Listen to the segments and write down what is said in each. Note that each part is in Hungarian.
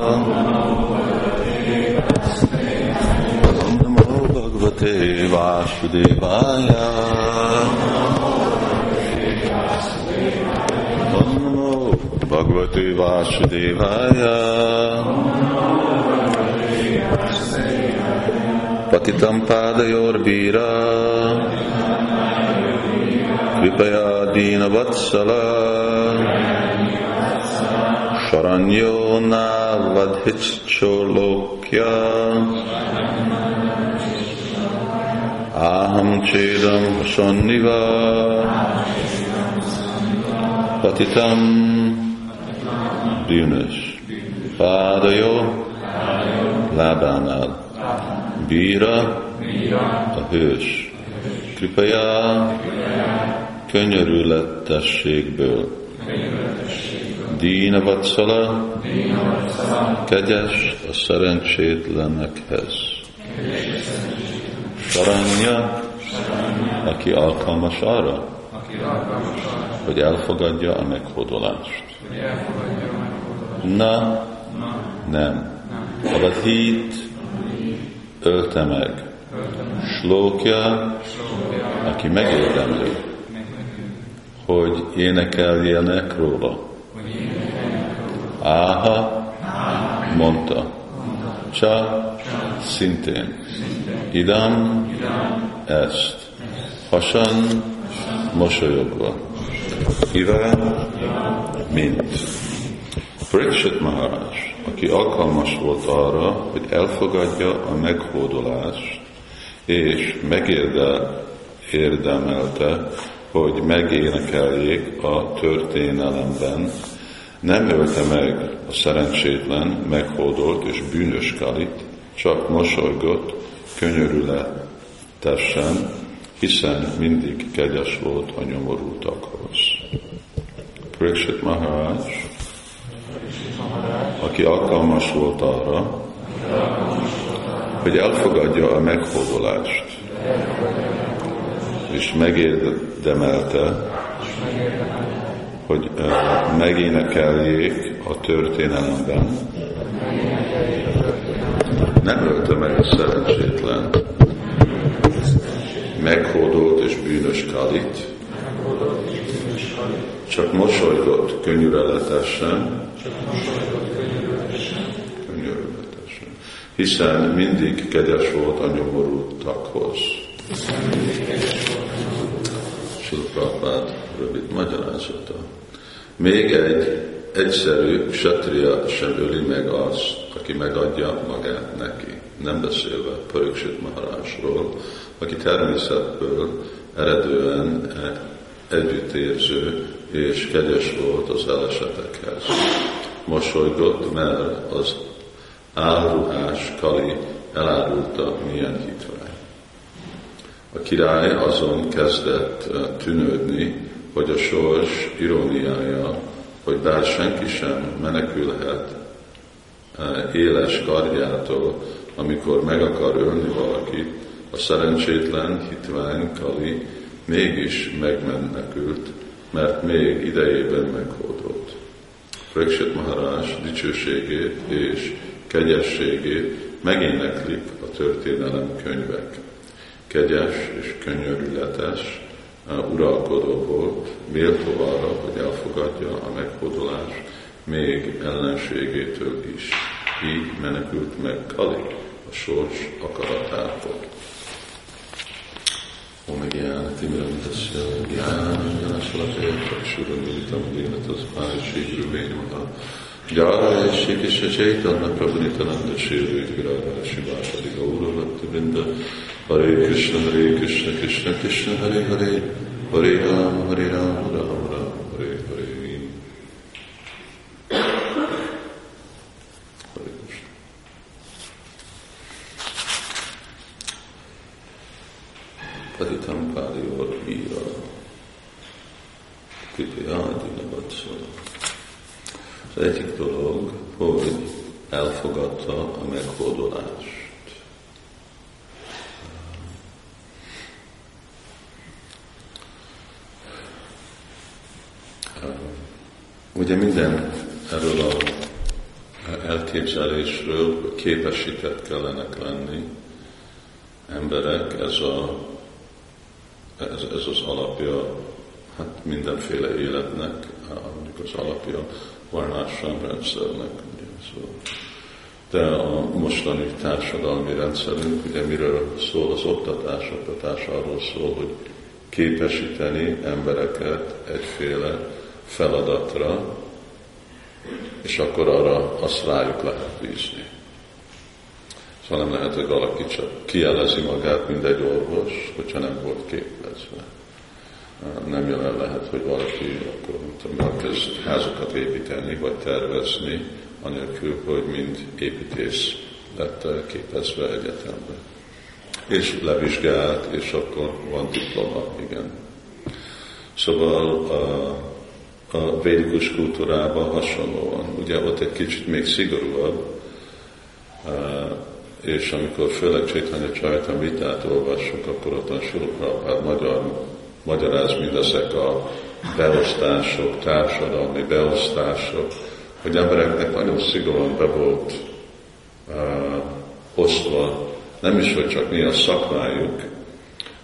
नमो भगवते वासुदेवाय। नमो भगवते वासुदेवाय पतितं पादयोर्वीरा कृपया दीनवत्सला Sharanyo Na Vadhichcholokya. Aham Chedam Sonniva Patitam Bűnös Pádajo lábánál Bíra a hős Kripajá könyörületességből Dína Vatsala kegyes a szerencsétlenekhez Saranya, aki alkalmas arra, hogy elfogadja a meghódolást. Na, nem. Avadhit ölte meg. Slókja, aki megérdemli, hogy énekeljenek róla. Áha, mondta. Csa, szintén. Idam, ezt. Hasan, mosolyogva. Ive, mint. Pariksit Maharaj, aki alkalmas volt arra, hogy elfogadja a meghódolást, és megérdemelte, hogy megénekeljék a történelemben, nem ölte meg a szerencsétlen, meghódolt és bűnös Kalit, csak mosolygott, könyörületesen, hiszen mindig kegyes volt a nyomorultakhoz. Pariksit Maharaj, aki alkalmas volt arra, hogy elfogadja a meghódolást, és megérdemelte, hogy megénekeljék a történelemben. Nem ölte meg a szerencsétlen, meghódolt és bűnös Kalit, csak mosolygott könyörületesen, könyörületesen, hiszen mindig kegyes volt a nyomorultakhoz. Silprapád rövid magyarázata. Még egy egyszerű satria sem öli meg azt, aki megadja magát neki. Nem beszélve Pariksit Maharásról, aki természetből eredően együttérző és kegyes volt az elesetekhez. Mosolygott, mert az álruhás Kali elárulta, milyen hitvány. A király azon kezdett tűnődni, hogy a sors iróniája, hogy bár senki sem menekülhet éles kardjától, amikor meg akar ölni valakit, a szerencsétlen hitvány Kali mégis megmenekült, mert még idejében meghódott. Praksit Maharaj dicsőségét és kegyességét megéneklik a történelem könyvek. Kegyes és könyörületes, uralkodó volt, méltó arra, hogy elfogadja a meghódolást még ellenségétől is. Így menekült meg Kali a sors akaratától. Om Gyánati Mirantasya Gyánasalaté Chakshuramitam Dinatasmai Shri Guruve Namaha Jaya Shri Krishna Chaitanya Hare Krishna Hare Krishna Krishna Krishna Hare Hare. Hare Ram Hare Ram Ram Ram Hare Hare. Hare Krishna. Patitam Parior Vira Kripayadi Navatsala. Az egyik dolog, hogy elfogadta a meghódolást. Ugye minden erről a elképzelésről képesített kellenek lenni emberek, ez, a, ez, ez az alapja hát mindenféle életnek, mondjuk az alapja varnásán rendszernek. Ugye, szóval. De a mostani társadalmi rendszerünk, ugye miről szól az oktatás, oktatás arról szól, hogy képesíteni embereket egyféle feladatra, és akkor arra azt rájuk lehet bízni. Szóval nem lehet, hogy valaki csak kielezi magát, mint egy orvos, hogyha nem volt képezve. Nem jelen lehet, hogy valaki akkor tudom, kezd házakat építeni, vagy tervezni, anélkül, hogy mind építész lett képezve egyetemben. És levizsgált, és akkor van diploma, igen. Szóval a, a védikus kultúrában hasonlóan. Ugye ott egy kicsit még szigorúabb, és amikor főleg Csaitanya Csajtan vitát olvassuk, akkor ott a Sula magyar, magyaráz mindezek a beosztások, társadalmi beosztások, hogy embereknek nagyon szigorúan be volt uh, osztva, nem is, hogy csak mi a szakmájuk,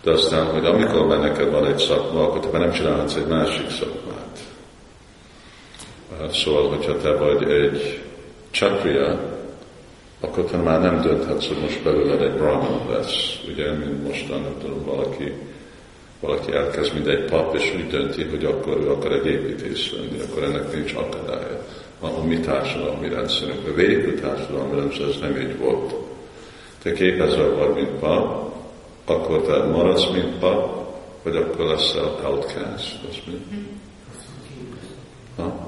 de aztán, hogy amikor már neked van egy szakma, akkor te már nem csinálhatsz egy másik szakmát. Uh, szóval, hogyha te vagy egy csakria, akkor te már nem dönthetsz, hogy most belőled egy brahman lesz. Ugye, mint mostan, nem tudom, valaki, valaki elkezd, mint egy pap, és úgy dönti, hogy akkor ő akar egy építész lenni, akkor ennek nincs akadálya a, a mi társadalmi rendszerünk. A védő társadalmi rendszer ez nem így volt. Te képezve vagy, mint pap, akkor te maradsz, mint pap, vagy akkor leszel outcast. Az mi? Ha?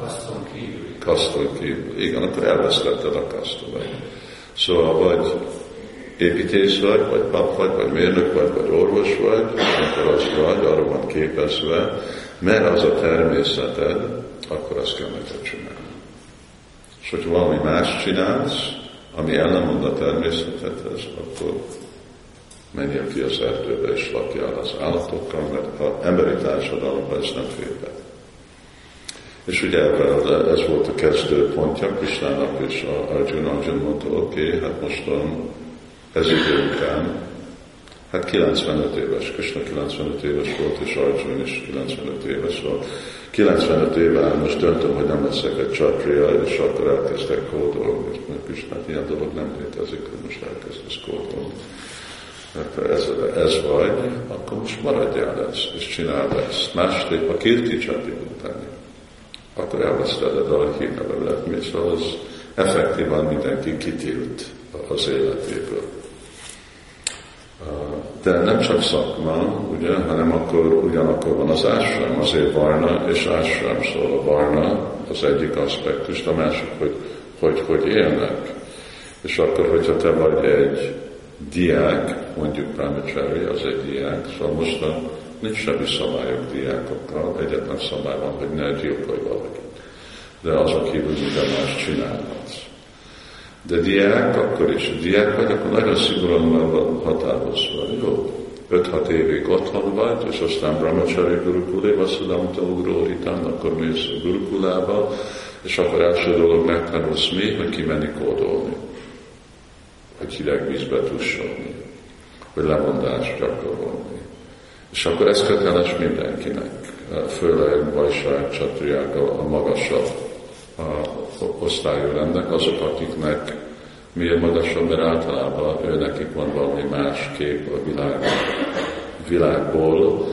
Kaszton kívül. Kaszton kívül. Igen, akkor elvesztetted a kasztot. Szóval vagy építész vagy, vagy pap vagy, vagy mérnök vagy, vagy orvos vagy, akkor az vagy, arra van képezve, mert az a természeted, akkor azt kell neked csinálni. És hogyha valami más csinálsz, ami ellenmond a természetedhez, akkor menjél ki az erdőbe és lakjál az állatokkal, mert az emberi társadalomban ez nem fér be. És ugye ez volt a kezdő pontja Krisnának, és a Arjun Arjun mondta, oké, okay, hát mostan ez idő után, hát 95 éves, Krishna 95 éves volt, és Arjun is 95 éves volt. 95 éve most döntöm, hogy nem leszek egy csatria, és akkor elkezdek kódolni, mert Krishna ilyen dolog nem létezik, hogy most elkezdesz kódolni. Mert ez, ez vagy, akkor most maradjál ezt, és csináld ezt. Másrészt a kirti csati után, akkor elveszted a hírnevelet, és az effektívan mindenki kitilt az életéből. De nem csak szakma, ugye, hanem akkor ugyanakkor van az ásrám, azért barna és ásrám, szóval a barna az egyik aspektus, a másik, hogy hogy, hogy élnek. És akkor, hogyha te vagy egy diák, mondjuk brahmachari, az egy diák, szóval most nincs semmi szabályok diákokkal, egyetlen szabály van, hogy ne gyilkolj valakit. De azon kívül minden más csinálhatsz. De diák, akkor is diák vagy, akkor nagyon szigorúan van határozva. Jó, 5-6 évig otthon vagy, és aztán Brahmachari Gurukule, Vasudamta Ugróritán, akkor mész a Gurukulába, és akkor első dolog megtanulsz mi, hogy kimenni kódolni. Hogy hideg vízbe tussodni. Hogy lemondást gyakorolni. És akkor ez köteles mindenkinek, főleg Vajság csatriák a magasabb a osztályú lennek, azok, akiknek miért magasabb, mert általában ő nekik van valami más kép a világ, világból,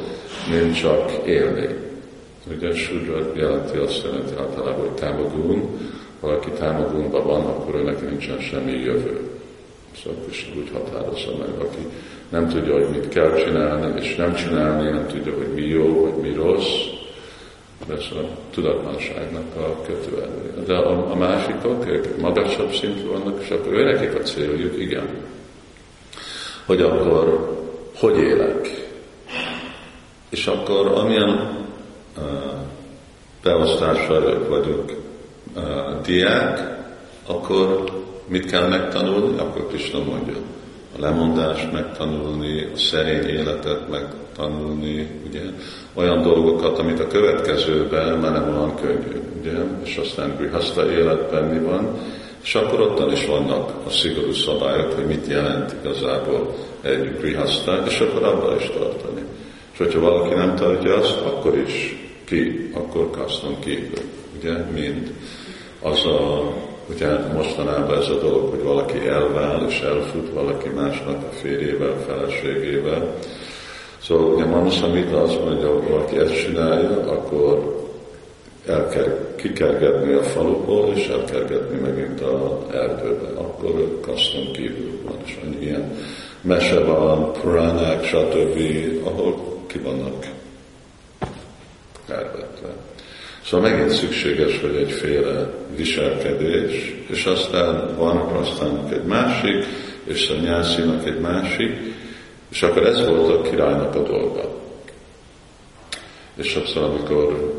mint csak élni. Ugye Sudra jelenti azt jelenti általában, hogy támogún, valaki támogúnban van, akkor ő nincsen semmi jövő. Szóval is úgy határozza meg, aki nem tudja, hogy mit kell csinálni, és nem csinálni, nem tudja, hogy mi jó, vagy mi rossz, ez a tudatlanságnak a kötőerője. De a, a másikok, ők magasabb szintű vannak, és akkor őnekik a céljuk, igen, hogy akkor hogy élek. És akkor amilyen uh, beosztással ők vagyunk uh, diák, akkor mit kell megtanulni? Akkor Krishna mondja, lemondást megtanulni, a szerény életet megtanulni, ugye, olyan dolgokat, amit a következőben már nem olyan könnyű, ugye, és aztán grihaszta életben mi van, és akkor ottan is vannak a szigorú szabályok, hogy mit jelent igazából egy grihaszta, és akkor abban is tartani. És hogyha valaki nem tartja azt, akkor is ki, akkor kaszton kívül, ugye, mind az a Ugye mostanában ez a dolog, hogy valaki elvál és elfut valaki másnak a férjével, feleségével. Szóval ugye Mamasamita azt mondja, hogy valaki ezt csinálja, akkor el kell kikergetni a faluból, és elkergetni megint a erdőbe. Akkor kaszton kívül van, és annyi ilyen mese van, puránák, stb., ahol ki vannak elvetve. Szóval megint szükséges, hogy egyféle viselkedés, és aztán van aztán egy másik, és szanyászinak egy másik, és akkor ez volt a királynak a dolga. És sokszor, amikor,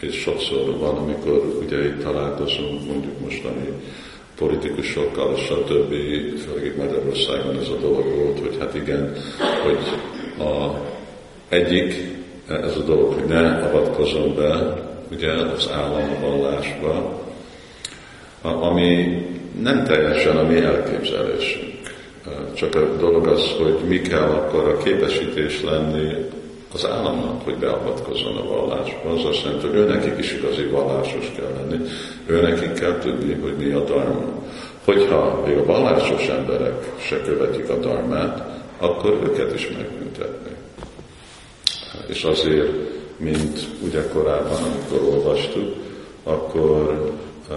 és sokszor van, amikor ugye itt találkozunk, mondjuk mostani politikusokkal, stb. főleg Magyarországon ez a dolog volt, hogy hát igen, hogy a egyik ez a dolog, hogy ne avatkozom be ugye az államvallásba, ami nem teljesen a mi elképzelésünk. Csak a dolog az, hogy mi kell akkor a képesítés lenni az államnak, hogy beavatkozzon a vallásba. Az azt jelenti, hogy őnekik is igazi vallásos kell lenni, őnekik kell tudni, hogy mi a dharma. Hogyha még a vallásos emberek se követik a darmát, akkor őket is megbüntetni. És azért, mint ugye korábban, amikor olvastuk, akkor uh,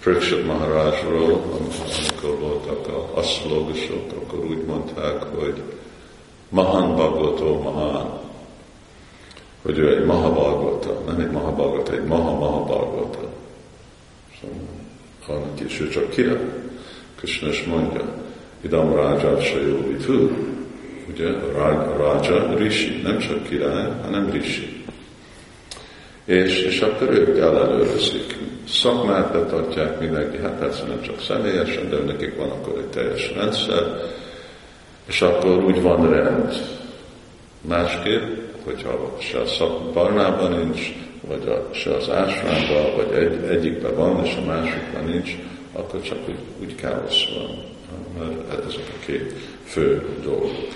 Prikshit Maharajról, amikor voltak a asztrológusok, akkor úgy mondták, hogy Mahan Bhagavato Mahan, hogy ő egy Maha Bhagavata, nem egy Maha Bhagavata, egy Maha Maha Bhagavata. Szóval is, ő csak király. Krishna is mondja, Idam Raja Sajóvitu, ugye Raja Rishi, nem csak király, hanem Rishi. És, és akkor ők ellenőrzik. Szakmát betartják mindenki, hát persze nem csak személyesen, de nekik van akkor egy teljes rendszer, és akkor úgy van rend. Másképp, hogyha se a szakbarnában nincs, vagy a, se az ásványban, vagy egy, egyikben van, és a másikban nincs, akkor csak úgy, úgy káosz van. Mert ezek a két fő dolgok.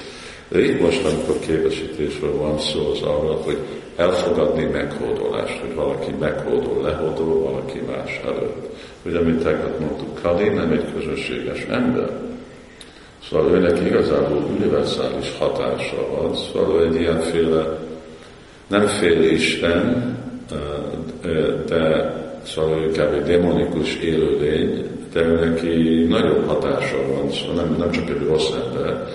De itt most, amikor képesítésről van szó, az arra, hogy elfogadni meghódolást, hogy valaki meghódol, lehódol valaki más előtt. Ugye, mint tegnap mondtuk, Kali nem egy közösséges ember. Szóval őnek igazából univerzális hatása van, szóval egy ilyenféle, nem fél Isten, de szóval ő inkább egy demonikus élőlény, de neki nagyobb hatása van, szóval nem, nem csak egy rossz ember,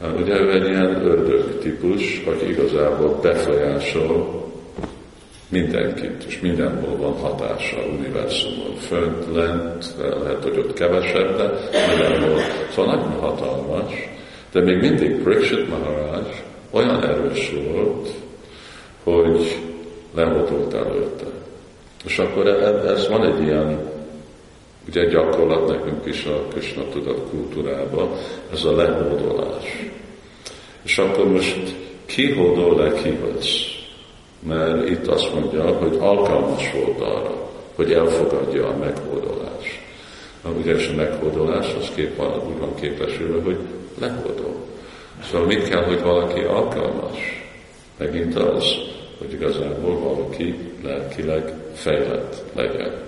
Ugye ő egy ilyen ördög típus, aki igazából befolyásol mindenkit, és mindenhol van hatása a univerzumon. Fönt, lent, lehet, hogy ott kevesebb, de mindenhol. Szóval nagyon hatalmas, de még mindig Prikshit Maharaj olyan erős volt, hogy lehotolt előtte. És akkor ez van egy ilyen Ugye gyakorlat nekünk is a Krishna tudat kultúrában, ez a lehódolás. És akkor most ki hódol le, ki vagy? Mert itt azt mondja, hogy alkalmas volt arra, hogy elfogadja a meghódolást. Ugye és a meghódolás az kép van, úgy van képesülve, hogy lehódol. Szóval mit kell, hogy valaki alkalmas? Megint az, hogy igazából valaki lelkileg fejlett legyen.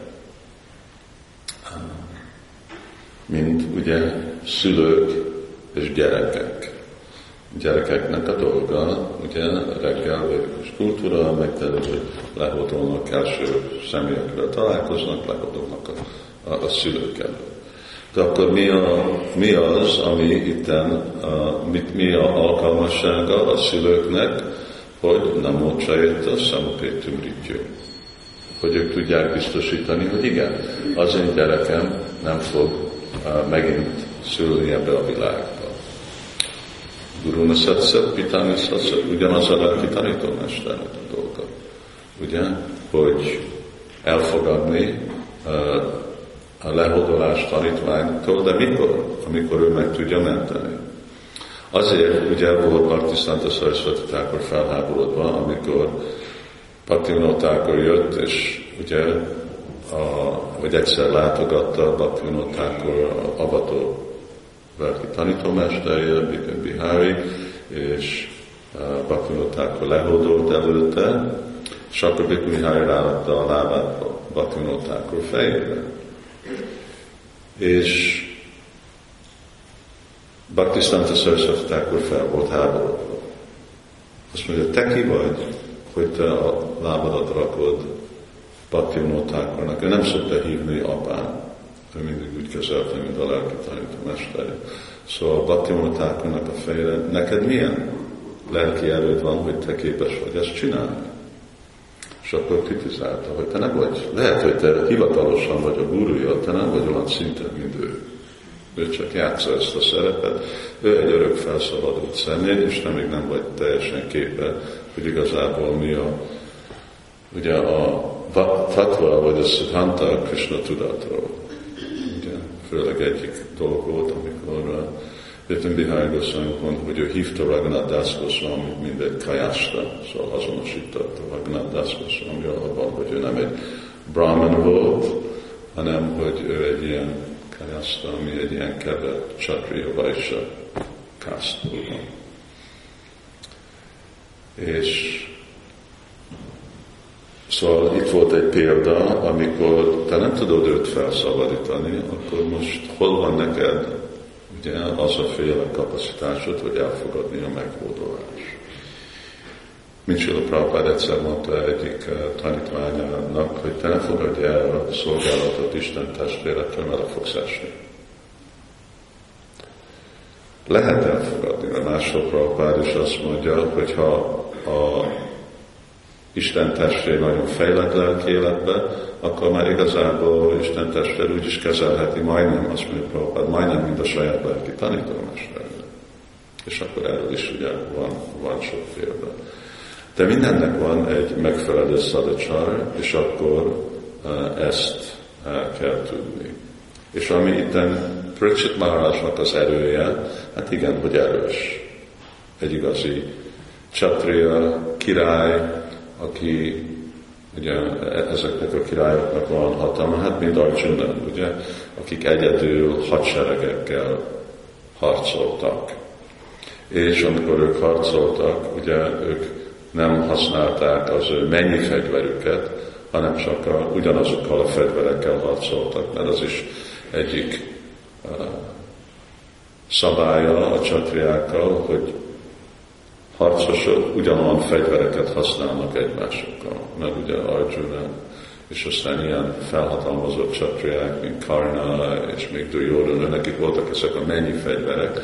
Mint ugye szülők és gyerekek. Gyerekeknek a dolga, ugye reggel védikus kultúra, megtenni, hogy lehódolnak első személyekről találkoznak, lehódolnak a, a, a szülők előtt. De akkor mi, a, mi az, ami itten, a, mit, mi a alkalmassága a szülőknek, hogy nem mocsajött a szamupétum Hogy ők tudják biztosítani, hogy igen, az én gyerekem nem fog megint szülni ebbe a világba. Guru Satsa, Pitani Satsa, ugyanaz a lelki tanítómesternek a dolga. Ugye? Hogy elfogadni, a lehódolás tanítványtól, de mikor? Amikor ő meg tudja menteni. Azért ugye volt Bhaktisztanta Sarasvati Thakur felháborodva, amikor Bhaktivinoda jött, és ugye, a, hogy egyszer látogatta Bhaktivinoda avató Verki tanítómesterje, Bihari, és Bhaktivinoda lehódolt előtte, és akkor Mihály ráadta a lábát Bhaktivinoda fejére. És Bhaktisztanta Saraswati Thakur fel volt háborodva. Azt mondja, te ki vagy, hogy te a lábadat rakod Bhaktivinoda Ő nem szokta hívni apám. Ő mindig úgy kezelte, mint a lelki tanítómestere. Szóval Bhaktivinoda a fejére, neked milyen lelki erőd van, hogy te képes vagy ezt csinálni? És akkor kritizálta, hogy te nem vagy, lehet, hogy te hivatalosan vagy a gurúja, te nem vagy olyan szinten, mint ő. Ő csak játsza ezt a szerepet, ő egy örök felszabadult személy, és nem még nem vagy teljesen képe, hogy igazából mi a, ugye a fatva, vagy a Siddhanta Krishna tudatról. Ugye, főleg egyik dolog volt, amikor Értem Bihari Goswami mondta, hogy ő hívta Raghunath Das Goswami, mint egy kajasta, szóval azonosította Raghunath Das Goswami abban, hogy ő nem egy brahman volt, hanem hogy ő egy ilyen kajasta, ami egy ilyen kevert csatriya vajsa kásztól van. És Szóval itt volt egy példa, amikor te nem tudod őt felszabadítani, akkor most hol van neked ugye az a féle kapacitásod, hogy elfogadni a meghódolás. Mint Sila Prabhupád egyszer mondta egyik eh, tanítványának, hogy te ne fogadj el a szolgálatot Isten testvérettől, mert a fogsz esni. Lehet elfogadni, mert mások Prabhupád is azt mondja, hogy ha a Isten testvér nagyon fejlett lelki életbe, akkor már igazából Isten testvér úgy is kezelheti majdnem, azt mondja Prabhupád, majdnem, mint a saját lelki tanítómester. És akkor erről is ugye van, van sok példa. De mindennek van egy megfelelő szadacsar, és akkor uh, ezt uh, kell tudni. És ami itt Pritchett Maharajnak az erője, hát igen, hogy erős. Egy igazi csatria, király, aki ugye ezeknek a királyoknak van hatalma, hát mint Arjuna, ugye, akik egyedül hadseregekkel harcoltak. És amikor ők harcoltak, ugye ők nem használták az ő mennyi fegyverüket, hanem csak a, ugyanazokkal a fegyverekkel harcoltak, mert az is egyik uh, szabálya a csatriákkal, hogy harcosok ugyanolyan fegyvereket használnak egymásokkal, mert ugye Arjuna és aztán ilyen felhatalmazott csatriák, mint Karna és még Duryodhana, nekik voltak ezek a mennyi fegyverek,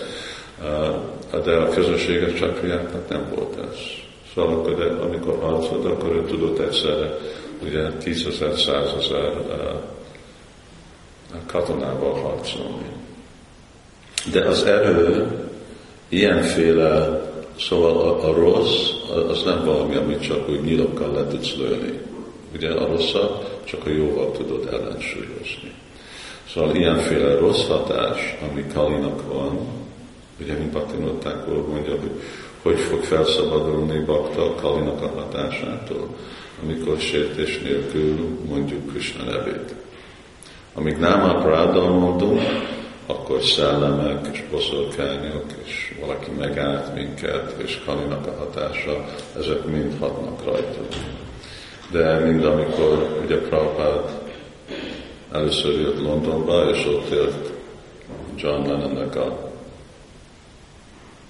de a közösséges csatriáknak nem volt ez. Szóval akkor, amikor harcolt, akkor ő tudott egyszerre ugye tízezer, százezer katonával harcolni. De az erő ilyenféle Szóval a, a rossz az nem valami, amit csak úgy nyilokkal le tudsz lőni. Ugye a rosszat csak a jóval tudod ellensúlyozni. Szóval ilyenféle rossz hatás, ami Kalinak van, ugye, mint Bhaktinották mondja, hogy hogy fog felszabadulni Bakta Kalinak a hatásától, amikor sértés nélkül mondjuk Krishna nevét. Amíg nem a mondunk, akkor szellemek és boszorkányok, és valaki megállt minket, és Kalinak a hatása, ezek mind hatnak rajta. De mind amikor ugye Prabhupád először jött Londonba, és ott élt John Lennonnek a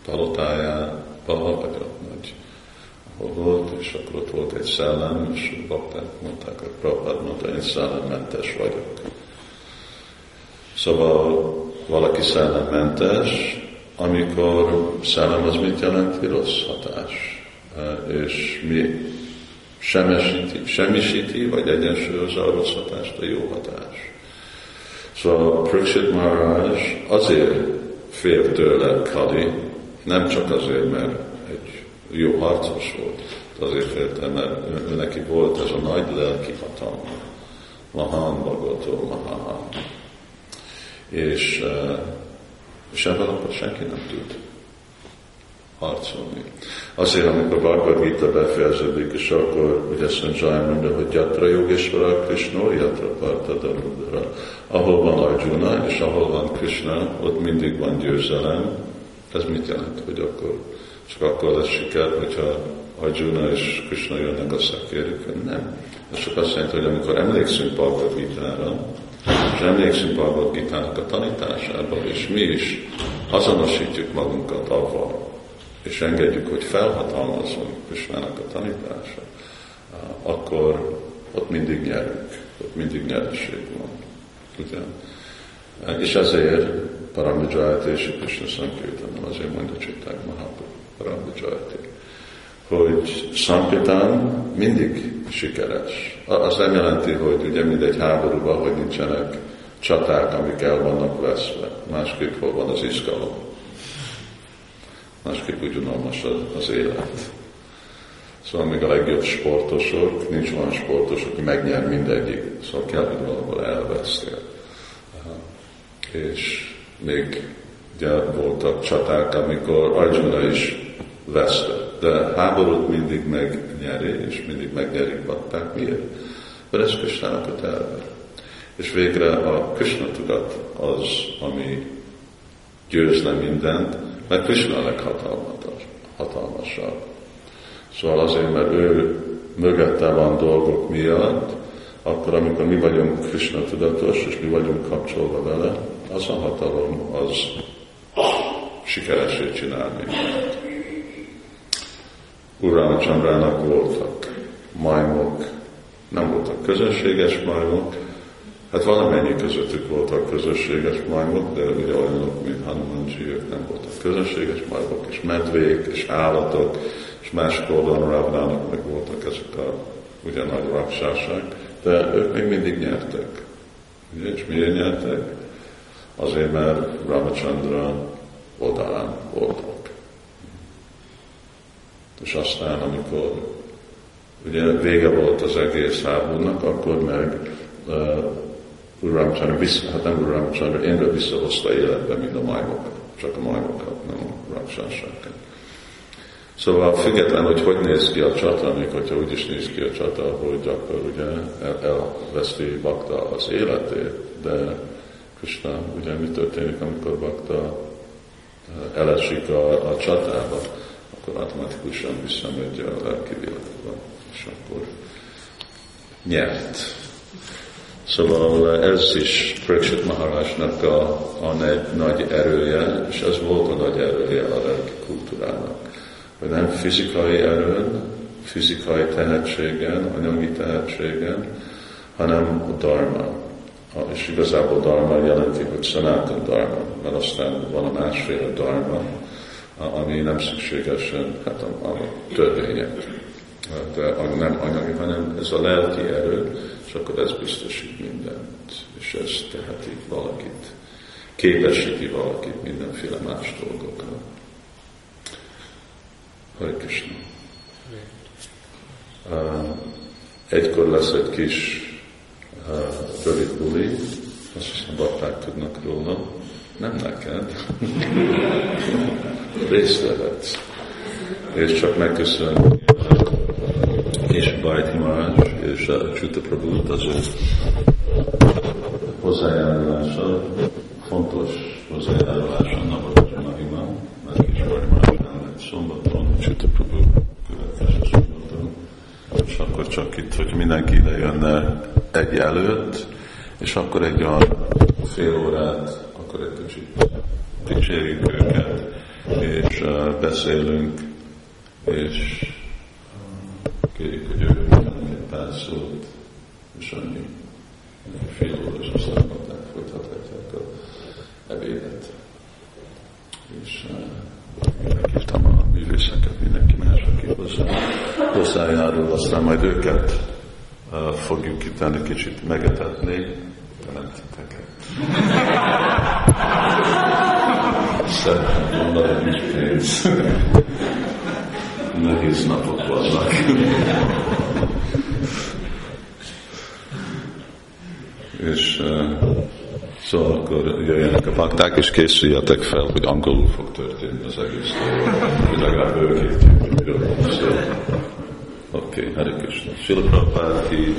palotájába, vagy a nagy ahol volt, és akkor ott volt egy szellem, és bakták mondták, hogy Prabhupád mondta, én szellemmentes vagyok. Szóval valaki szellemmentes, amikor szellem az mit jelenti? Rossz hatás. E, és mi semmisíti, semmisíti vagy egyensúlyozza a rossz hatást, a jó hatás. Szóval Prakshit Maharaj azért fél tőle Kali, nem csak azért, mert egy jó harcos volt, azért félte, mert neki volt ez a nagy lelki hatalma. Mahan Bhagavato Mahan És, és ebben akkor senki nem tud harcolni. Azért, amikor Bhagavad Gita befejeződik, és akkor ugye Sanjay mondja, hogy Yatra Yogeshvara Krishna, Yatra Partadamudra. Ahol van Arjuna, és ahol van Krishna, ott mindig van győzelem. Ez mit jelent, hogy akkor csak akkor lesz siker, hogyha Arjuna és Krishna jönnek a szakérükön? Nem. Ez csak azt jelenti, hogy amikor emlékszünk Bhagavad Gita-ra, és emlékszünk Bhagavad gita a tanításában, és mi is azonosítjuk magunkat avval, és engedjük, hogy felhatalmazzon Krisnának a tanítása, akkor ott mindig nyerünk, ott mindig nyereség van. Ugye? És ezért Paramajayati és Krishna Sankirtanam, azért mondja Csitták Mahaprabhu, Paramajayati, hogy Sankirtan mindig sikeres. Az nem jelenti, hogy ugye mindegy háborúban, hogy nincsenek csaták, amik el vannak veszve. Másképp hol van az izgalom másképp úgy unalmas az élet. Szóval még a legjobb sportosok, nincs olyan sportos, aki megnyer mindegyik, szóval kell, hogy valahol elvesztél. És még ugye voltak csaták, amikor Arjuna is vesztett, de háborút mindig megnyeri, és mindig megnyerik bakták. Miért? Mert ez Kösnának a terve. És végre a Krishna tudat az, ami győzne mindent, mert Krishna a leghatalmasabb. Szóval azért, mert ő mögötte van dolgok miatt, akkor amikor mi vagyunk Krishna tudatos, és mi vagyunk kapcsolva vele, az a hatalom, az sikeresé csinál minket. Uram Csandrának voltak majmok, nem voltak közönséges majmok, Hát valamennyi közöttük voltak közösséges majmok, de ugye olyanok, mint Hanumanji, ők nem voltak közösséges majmok, és medvék, és állatok, és másik oldalon Ravnának meg voltak ezek a ugye nagy raksásák, de ők még mindig nyertek. Ugye, és miért nyertek? Azért, mert Ramachandra oldalán voltak. És aztán, amikor ugye vége volt az egész háborúnak, akkor meg uh, Ramachandra vissza, hát nem Ramachandra, Indra visszahozta életbe, mint a majmokat, csak a majmokat, nem a raksásákat. Szóval független, hogy hogy néz ki a csata, még hogyha úgy is néz ki a csata, hogy akkor ugye el, elveszti Bakta az életét, de Krishna, ugye mi történik, amikor Bakta elesik a, a csatába, akkor automatikusan visszamegy a lelki világba, és akkor nyert. Szóval ez is Prakshit Maharajnak a, a nagy, nagy erője, és ez volt a nagy erője a lelki kultúrának. Hogy nem fizikai erőn, fizikai tehetségen, anyagi tehetségen, hanem a dharma. És igazából dharma jelenti, hogy sanatan dharma, mert aztán van a másféle dharma, ami nem szükségesen hát a, a törvények, de nem anyagi, hanem ez a lelki erő, akkor ez biztosít mindent, és ez teheti valakit, képesíti valakit mindenféle más dolgokra. Hare Krishna. Uh, egykor lesz egy kis uh, rövid buli, azt hiszem bakták tudnak róla, nem neked, részt vehetsz. És csak megköszönöm. És Bajti Maharaj és a Csuta Prabhu az ő hozzájárulása, fontos hozzájárulása Navaraja Mahima, mert is Bajti Maharaj szombaton, Csuta Prabhu következő szombaton, és akkor csak itt, hogy mindenki ide jönne egy előtt, és akkor egy olyan fél órát, akkor egy kicsit dicsérjük őket, és uh, beszélünk, és kérjük, hogy ő egy pár szót, és annyi fél és aztán mondták, folytathatják a ebédet. És uh, meghívtam a művészeket, mindenki más, aki hozzá, hozzájárul, aztán majd őket uh, fogjuk itt kicsit megetetni, nem titeket. Szeretném mondani, hogy pénz nehéz napok vannak. és uh, Szóval akkor jöjjenek a bakták, és készüljetek fel, hogy angolul fog történni az egész dolog. Legalább ők értjék, hogy miről van szó. Oké, okay, Hare Krishna. Ki